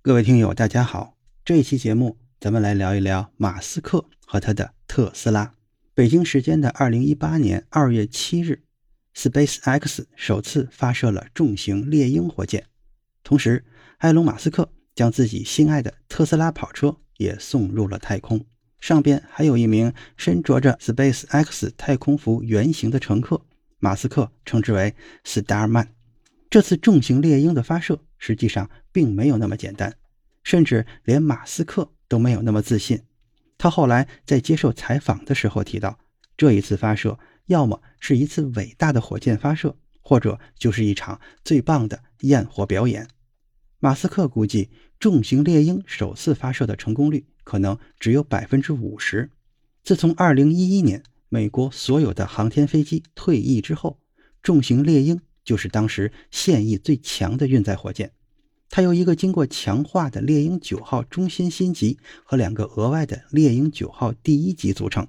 各位听友，大家好，这一期节目咱们来聊一聊马斯克和他的特斯拉。北京时间的二零一八年二月七日，SpaceX 首次发射了重型猎鹰火箭，同时，埃隆·马斯克将自己心爱的特斯拉跑车也送入了太空。上边还有一名身着着 SpaceX 太空服原型的乘客，马斯克称之为 Starman。这次重型猎鹰的发射实际上并没有那么简单，甚至连马斯克都没有那么自信。他后来在接受采访的时候提到，这一次发射要么是一次伟大的火箭发射，或者就是一场最棒的焰火表演。马斯克估计，重型猎鹰首次发射的成功率。可能只有百分之五十。自从二零一一年美国所有的航天飞机退役之后，重型猎鹰就是当时现役最强的运载火箭。它由一个经过强化的猎鹰九号中心芯级和两个额外的猎鹰九号第一级组成，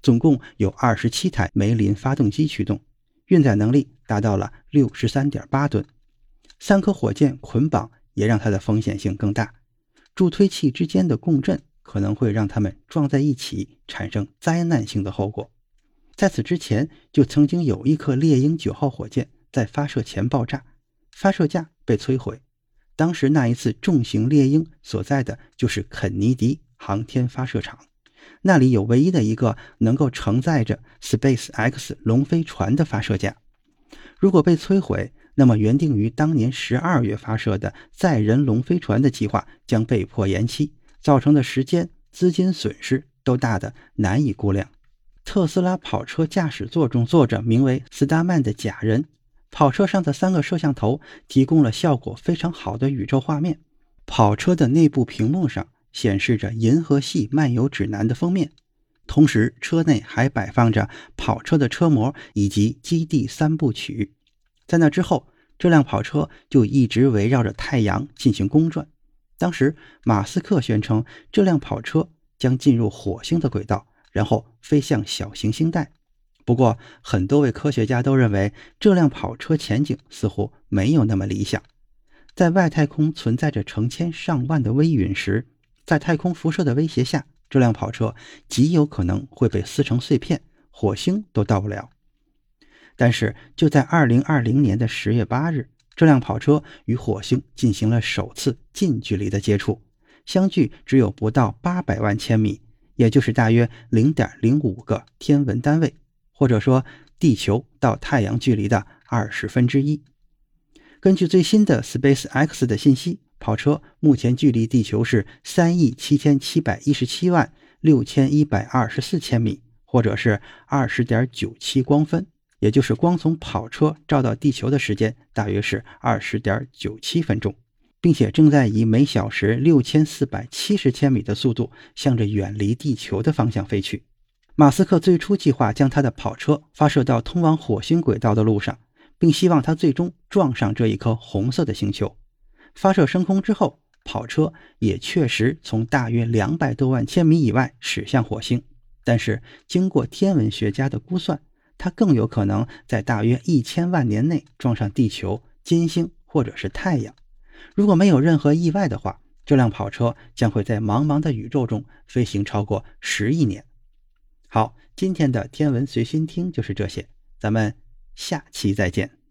总共有二十七台梅林发动机驱动，运载能力达到了六十三点八吨。三颗火箭捆绑也让它的风险性更大，助推器之间的共振。可能会让它们撞在一起，产生灾难性的后果。在此之前，就曾经有一颗猎鹰九号火箭在发射前爆炸，发射架被摧毁。当时那一次重型猎鹰所在的就是肯尼迪航天发射场，那里有唯一的一个能够承载着 SpaceX 龙飞船的发射架。如果被摧毁，那么原定于当年十二月发射的载人龙飞船的计划将被迫延期。造成的时间、资金损失都大得难以估量。特斯拉跑车驾驶座中坐着名为斯达曼的假人，跑车上的三个摄像头提供了效果非常好的宇宙画面。跑车的内部屏幕上显示着《银河系漫游指南》的封面，同时车内还摆放着跑车的车模以及基地三部曲。在那之后，这辆跑车就一直围绕着太阳进行公转。当时，马斯克宣称这辆跑车将进入火星的轨道，然后飞向小行星带。不过，很多位科学家都认为这辆跑车前景似乎没有那么理想。在外太空存在着成千上万的微陨石，在太空辐射的威胁下，这辆跑车极有可能会被撕成碎片，火星都到不了。但是，就在2020年的10月8日。这辆跑车与火星进行了首次近距离的接触，相距只有不到八百万千米，也就是大约零点零五个天文单位，或者说地球到太阳距离的二十分之一。根据最新的 SpaceX 的信息，跑车目前距离地球是三亿七千七百一十七万六千一百二十四千米，或者是二十点九七光分。也就是光从跑车照到地球的时间大约是二十点九七分钟，并且正在以每小时六千四百七十千米的速度向着远离地球的方向飞去。马斯克最初计划将他的跑车发射到通往火星轨道的路上，并希望他最终撞上这一颗红色的星球。发射升空之后，跑车也确实从大约两百多万千米以外驶向火星。但是，经过天文学家的估算，它更有可能在大约一千万年内撞上地球、金星或者是太阳。如果没有任何意外的话，这辆跑车将会在茫茫的宇宙中飞行超过十亿年。好，今天的天文随心听就是这些，咱们下期再见。